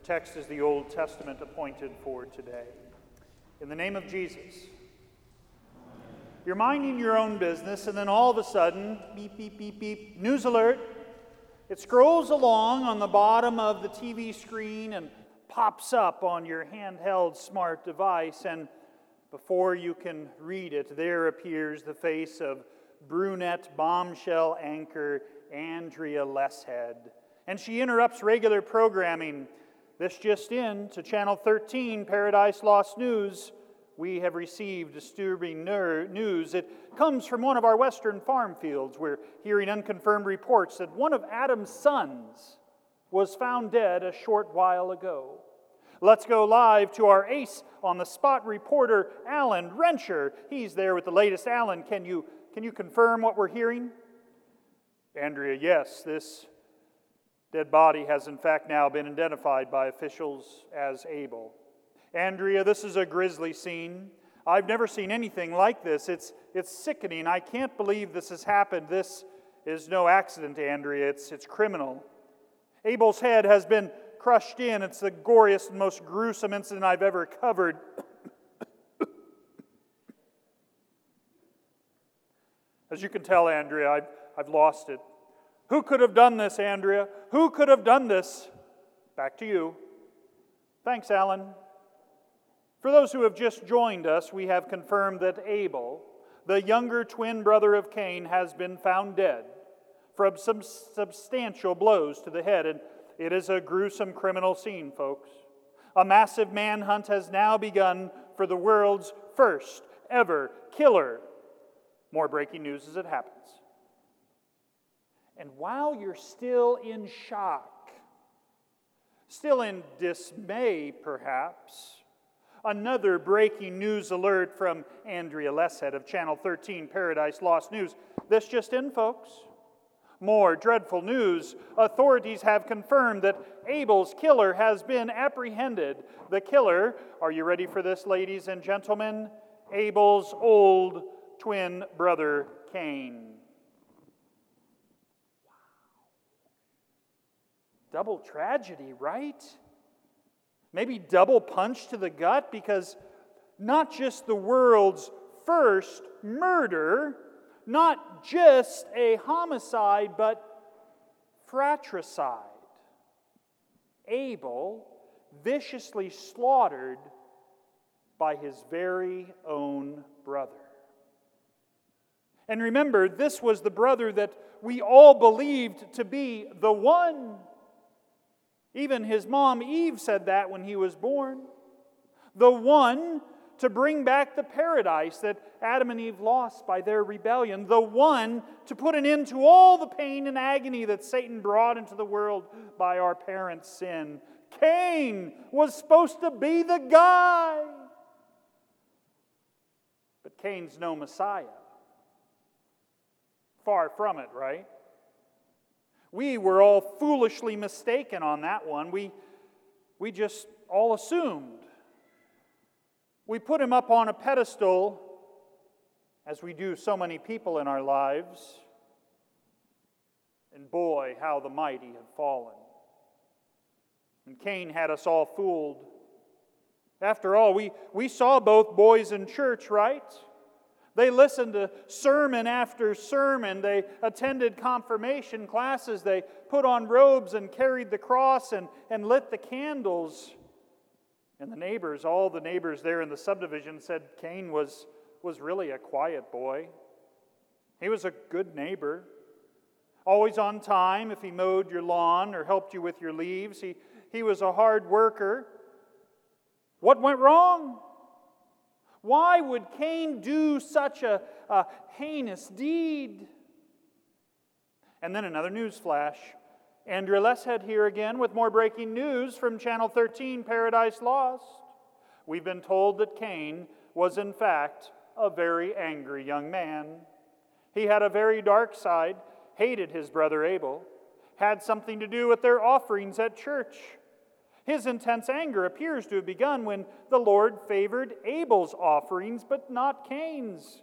Our text is the Old Testament appointed for today. In the name of Jesus. You're minding your own business, and then all of a sudden, beep, beep, beep, beep, news alert. It scrolls along on the bottom of the TV screen and pops up on your handheld smart device, and before you can read it, there appears the face of brunette bombshell anchor Andrea Lesshead. And she interrupts regular programming. This just in to Channel 13, Paradise Lost News. We have received disturbing news. It comes from one of our western farm fields. We're hearing unconfirmed reports that one of Adam's sons was found dead a short while ago. Let's go live to our ace on the spot reporter, Alan Rensher. He's there with the latest. Alan, can you, can you confirm what we're hearing? Andrea, yes, this dead body has in fact now been identified by officials as Abel. Andrea, this is a grisly scene. I've never seen anything like this. It's, it's sickening. I can't believe this has happened. This is no accident, Andrea. It's, it's criminal. Abel's head has been crushed in. It's the goriest and most gruesome incident I've ever covered. As you can tell, Andrea, I've, I've lost it. Who could have done this, Andrea? Who could have done this? Back to you. Thanks, Alan. For those who have just joined us, we have confirmed that Abel, the younger twin brother of Cain, has been found dead from some substantial blows to the head. And it is a gruesome criminal scene, folks. A massive manhunt has now begun for the world's first ever killer. More breaking news as it happens. And while you're still in shock, still in dismay perhaps, another breaking news alert from Andrea Lesshead of Channel 13 Paradise Lost News. This just in, folks. More dreadful news. Authorities have confirmed that Abel's killer has been apprehended. The killer, are you ready for this, ladies and gentlemen? Abel's old twin brother, Cain. Double tragedy, right? Maybe double punch to the gut because not just the world's first murder, not just a homicide, but fratricide. Abel viciously slaughtered by his very own brother. And remember, this was the brother that we all believed to be the one. Even his mom Eve said that when he was born. The one to bring back the paradise that Adam and Eve lost by their rebellion, the one to put an end to all the pain and agony that Satan brought into the world by our parents' sin. Cain was supposed to be the guy. But Cain's no Messiah. Far from it, right? We were all foolishly mistaken on that one. We, we just all assumed we put him up on a pedestal, as we do so many people in our lives. And boy, how the mighty have fallen. And Cain had us all fooled. After all, we, we saw both boys in church, right? They listened to sermon after sermon. They attended confirmation classes. They put on robes and carried the cross and, and lit the candles. And the neighbors, all the neighbors there in the subdivision, said Cain was, was really a quiet boy. He was a good neighbor, always on time if he mowed your lawn or helped you with your leaves. He, he was a hard worker. What went wrong? Why would Cain do such a, a heinous deed? And then another news flash. Andrea Lesshead here again with more breaking news from Channel 13 Paradise Lost. We've been told that Cain was, in fact, a very angry young man. He had a very dark side, hated his brother Abel, had something to do with their offerings at church. His intense anger appears to have begun when the Lord favored Abel's offerings, but not Cain's.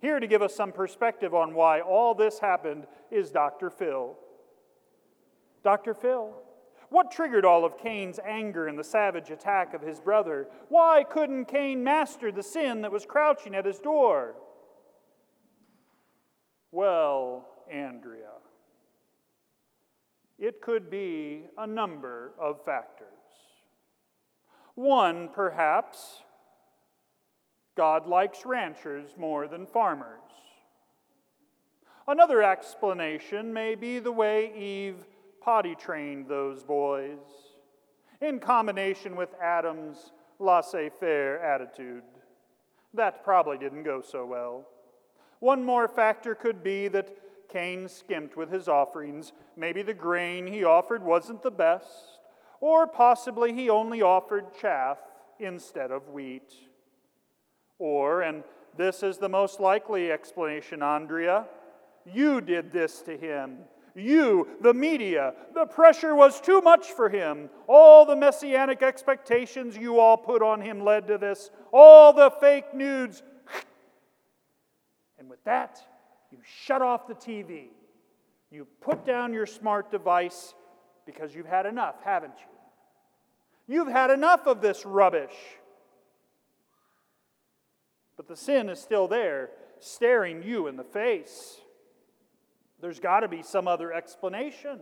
Here to give us some perspective on why all this happened is Dr. Phil. Dr. Phil, What triggered all of Cain's anger and the savage attack of his brother? Why couldn't Cain master the sin that was crouching at his door? Well, Andrea, it could be a number of factors. One, perhaps, God likes ranchers more than farmers. Another explanation may be the way Eve potty trained those boys, in combination with Adam's laissez faire attitude. That probably didn't go so well. One more factor could be that Cain skimped with his offerings. Maybe the grain he offered wasn't the best, or possibly he only offered chaff instead of wheat. Or, and this is the most likely explanation, Andrea, you did this to him. You, the media, the pressure was too much for him. All the messianic expectations you all put on him led to this. All the fake news. And with that, you shut off the TV. You put down your smart device because you've had enough, haven't you? You've had enough of this rubbish. But the sin is still there, staring you in the face. There's got to be some other explanation,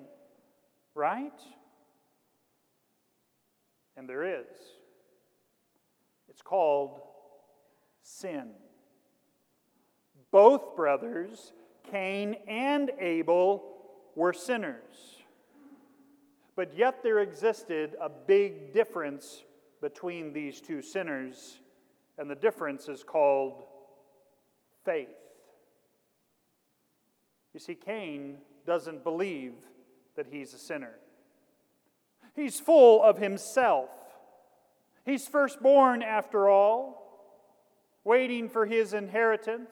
right? And there is. It's called sin. Both brothers, Cain and Abel, were sinners. But yet there existed a big difference between these two sinners, and the difference is called faith. You see, Cain doesn't believe that he's a sinner. He's full of himself. He's firstborn, after all, waiting for his inheritance.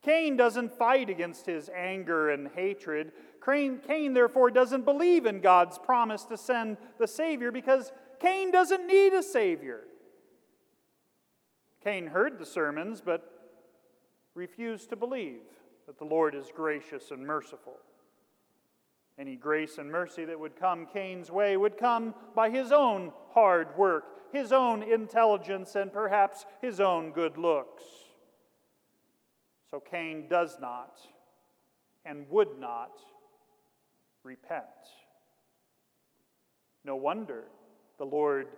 Cain doesn't fight against his anger and hatred. Cain, Cain, therefore, doesn't believe in God's promise to send the Savior because Cain doesn't need a Savior. Cain heard the sermons, but refused to believe that the Lord is gracious and merciful. Any grace and mercy that would come Cain's way would come by his own hard work, his own intelligence, and perhaps his own good looks. So Cain does not and would not repent. No wonder the Lord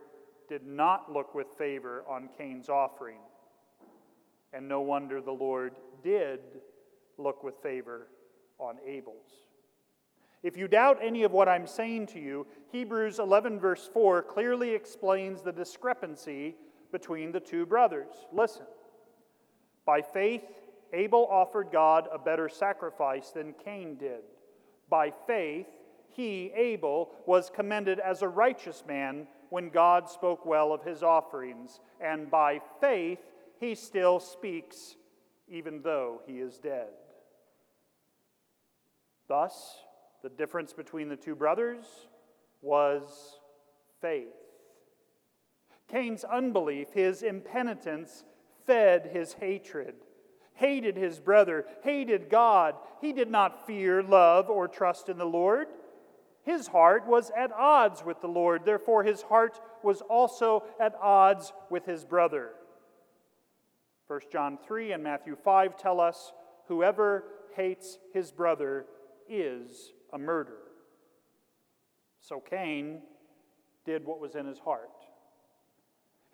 did not look with favor on Cain's offering. And no wonder the Lord did look with favor on Abel's. If you doubt any of what I'm saying to you, Hebrews 11, verse 4, clearly explains the discrepancy between the two brothers. Listen. By faith, Abel offered God a better sacrifice than Cain did. By faith, he, Abel, was commended as a righteous man when God spoke well of his offerings. And by faith, he still speaks even though he is dead. Thus, the difference between the two brothers was faith. Cain's unbelief, his impenitence, fed his hatred. Hated his brother, hated God. He did not fear, love, or trust in the Lord. His heart was at odds with the Lord, therefore, his heart was also at odds with his brother. 1 John 3 and Matthew 5 tell us whoever hates his brother is a murderer. So Cain did what was in his heart.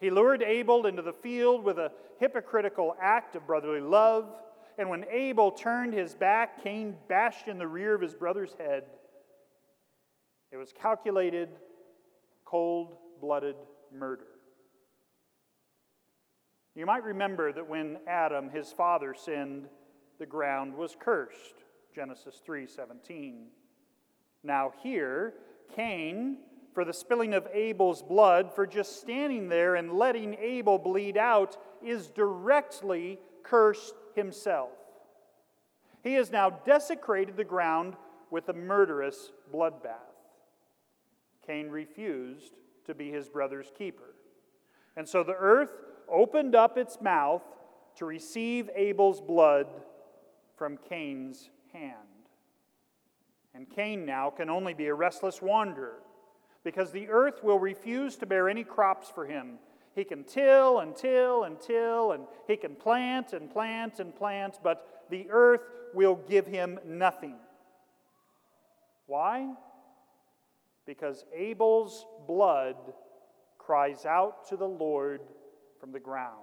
He lured Abel into the field with a hypocritical act of brotherly love, and when Abel turned his back, Cain bashed in the rear of his brother's head. It was calculated, cold blooded murder. You might remember that when Adam, his father, sinned, the ground was cursed. Genesis 3:17. Now here, Cain, for the spilling of Abel's blood, for just standing there and letting Abel bleed out, is directly cursed himself. He has now desecrated the ground with a murderous bloodbath. Cain refused to be his brother's keeper. And so the earth opened up its mouth to receive Abel's blood from Cain's hand. And Cain now can only be a restless wanderer, because the earth will refuse to bear any crops for him. He can till and till and till, and he can plant and plant and plant, but the earth will give him nothing. Why? Because Abel's blood cries out to the Lord from the ground.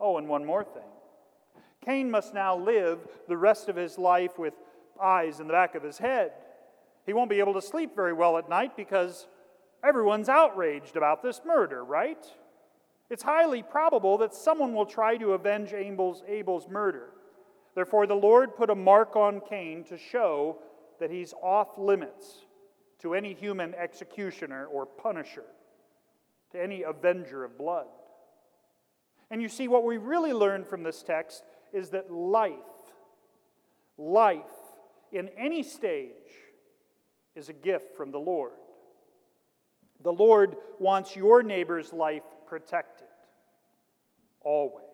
Oh, and one more thing Cain must now live the rest of his life with eyes in the back of his head. He won't be able to sleep very well at night because everyone's outraged about this murder, right? It's highly probable that someone will try to avenge Abel's, Abel's murder. Therefore, the Lord put a mark on Cain to show that he's off limits to any human executioner or punisher, to any avenger of blood. And you see, what we really learn from this text is that life, life in any stage, is a gift from the Lord. The Lord wants your neighbor's life protected, always.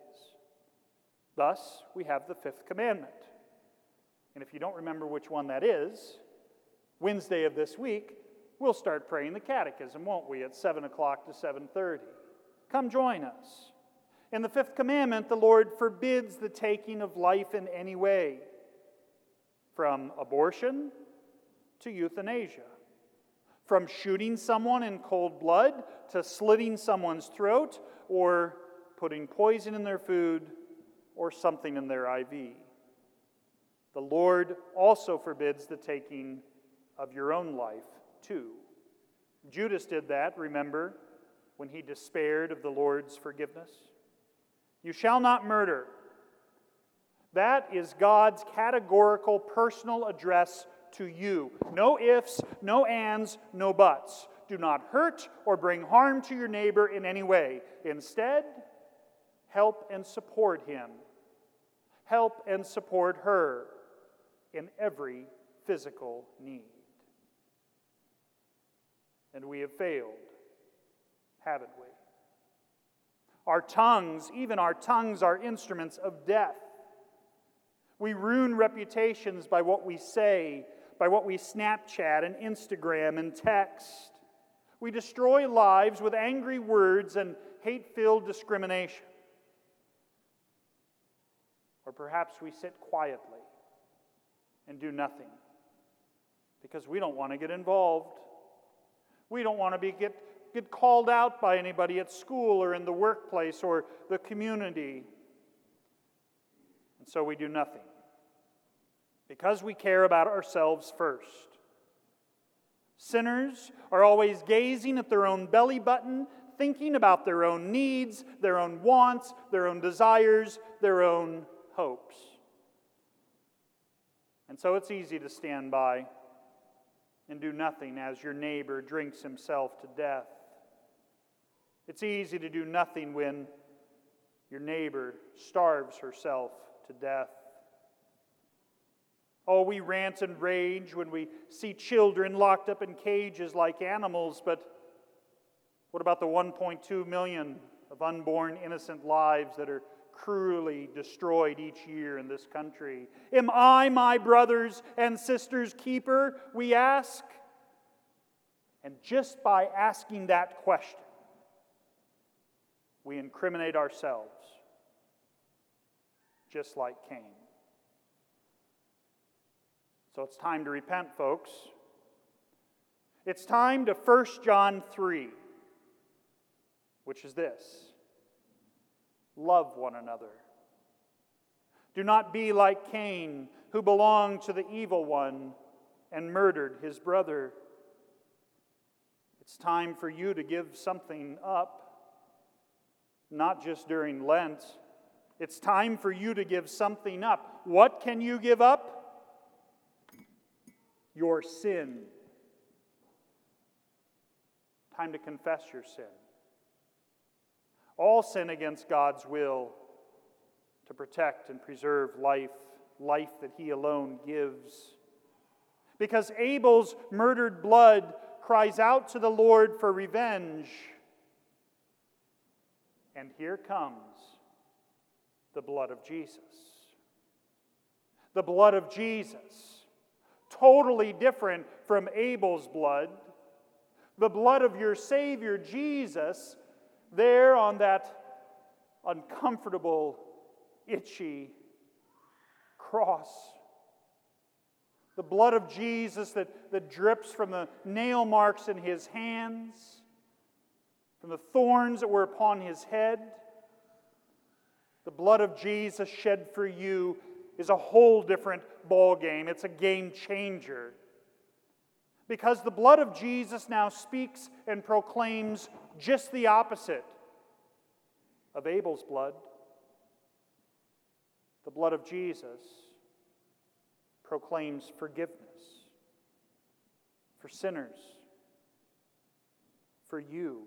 Thus, we have the fifth commandment. And if you don't remember which one that is, Wednesday of this week, we'll start praying the catechism, won't we, at 7 o'clock to 7.30. Come join us. In the fifth commandment, the Lord forbids the taking of life in any way, from abortion to euthanasia, from shooting someone in cold blood to slitting someone's throat or putting poison in their food or something in their IV. The Lord also forbids the taking of your own life, too. Judas did that, remember, when he despaired of the Lord's forgiveness. You shall not murder. That is God's categorical personal address to you. No ifs, no ands, no buts. Do not hurt or bring harm to your neighbor in any way. Instead, help and support him. Help and support her in every physical need. And we have failed, haven't we? Our tongues, even our tongues, are instruments of death. We ruin reputations by what we say, by what we Snapchat and Instagram and text. We destroy lives with angry words and hate filled discrimination. Or perhaps we sit quietly and do nothing because we don't want to get involved. We don't want to be, get get called out by anybody at school or in the workplace or the community. And so we do nothing because we care about ourselves first. Sinners are always gazing at their own belly button, thinking about their own needs, their own wants, their own desires, their own hopes. And so it's easy to stand by and do nothing as your neighbor drinks himself to death. It's easy to do nothing when your neighbor starves herself to death. Oh, we rant and rage when we see children locked up in cages like animals, but what about the 1.2 million of unborn innocent lives that are cruelly destroyed each year in this country? Am I my brothers and sisters' keeper? We ask. And just by asking that question, we incriminate ourselves, just like Cain. So it's time to repent, folks. It's time to 1 John 3, which is this love one another. Do not be like Cain, who belonged to the evil one and murdered his brother. It's time for you to give something up not just during Lent. It's time for you to give something up. What can you give up? Your sin. Time to confess your sin. All sin against God's will to protect and preserve life, life that He alone gives. Because Abel's murdered blood cries out to the Lord for revenge. And here comes the blood of Jesus. The blood of Jesus, totally different from Abel's blood, The blood of your Savior, Jesus, there on that uncomfortable, itchy cross. The blood of Jesus that, that drips from the nail marks in his hands, from the thorns that were upon his head. The blood of Jesus shed for you is a whole different ball game. It's a game changer. Because the blood of Jesus now speaks and proclaims just the opposite of Abel's blood. The blood of Jesus proclaims forgiveness for sinners, for you.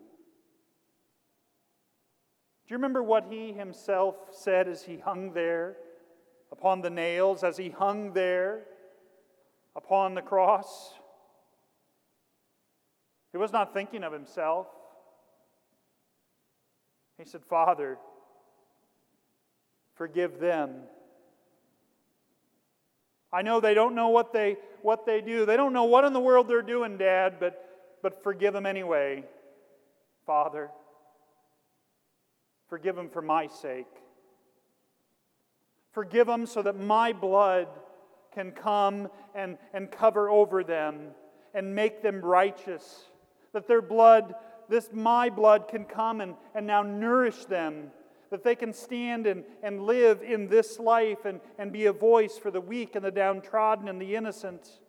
Do you remember what he himself said as he hung there upon the nails, as he hung there upon the cross? He was not thinking of himself. He said, Father, forgive them. I know they don't know what they, what they do. They don't know what in the world they're doing, Dad, but, but forgive them anyway, Father. Forgive them for my sake. Forgive them so that my blood can come and, and cover over them and make them righteous that their blood, this my blood, can come and, and now nourish them, that they can stand and, and live in this life and, and be a voice for the weak and the downtrodden and the innocent.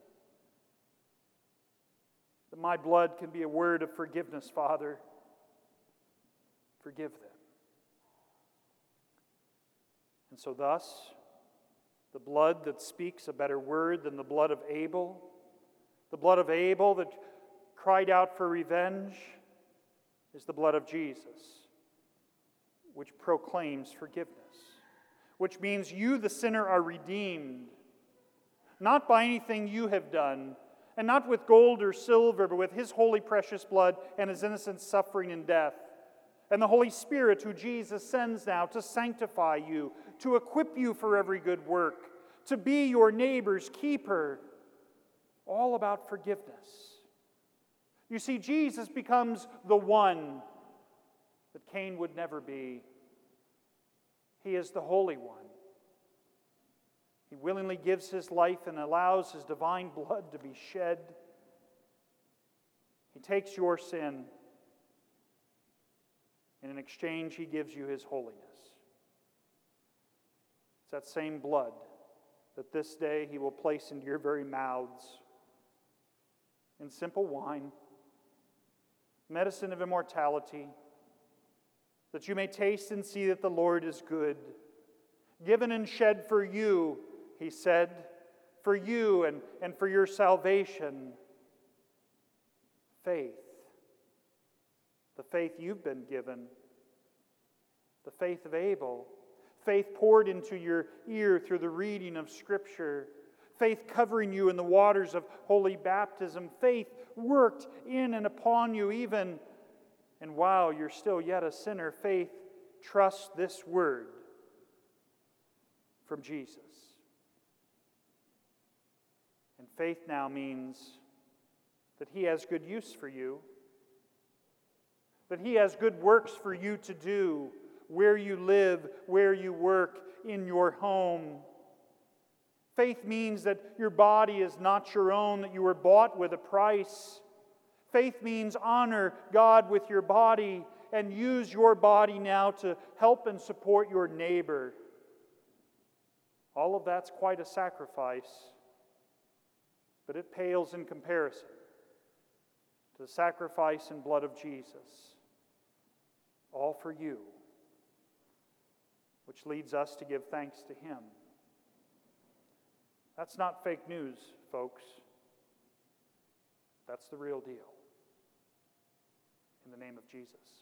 That my blood can be a word of forgiveness, Father. Forgive them. And so, thus, the blood that speaks a better word than the blood of Abel, the blood of Abel that cried out for revenge is the blood of Jesus, which proclaims forgiveness, which means you, the sinner, are redeemed, not by anything you have done, and not with gold or silver, but with his holy, precious blood and his innocent suffering and death. And the Holy Spirit, who Jesus sends now to sanctify you, to equip you for every good work, to be your neighbor's keeper, all about forgiveness. You see, Jesus becomes the one that Cain would never be. He is the Holy One. He willingly gives his life and allows his divine blood to be shed. He takes your sin, and in exchange, he gives you his holiness. It's that same blood that this day he will place into your very mouths in simple wine medicine of immortality, that you may taste and see that the Lord is good. Given and shed for you, he said, for you and, and for your salvation. Faith. The faith you've been given. The faith of Abel. Faith poured into your ear through the reading of Scripture faith covering you in the waters of holy baptism, faith worked in and upon you, even and while you're still yet a sinner, faith trusts this word from Jesus. And faith now means that He has good use for you, that He has good works for you to do where you live, where you work, in your home. Faith means that your body is not your own, that you were bought with a price. Faith means honor God with your body and use your body now to help and support your neighbor. All of that's quite a sacrifice, but it pales in comparison to the sacrifice and blood of Jesus. All for you, which leads us to give thanks to Him. That's not fake news, folks. That's the real deal. In the name of Jesus.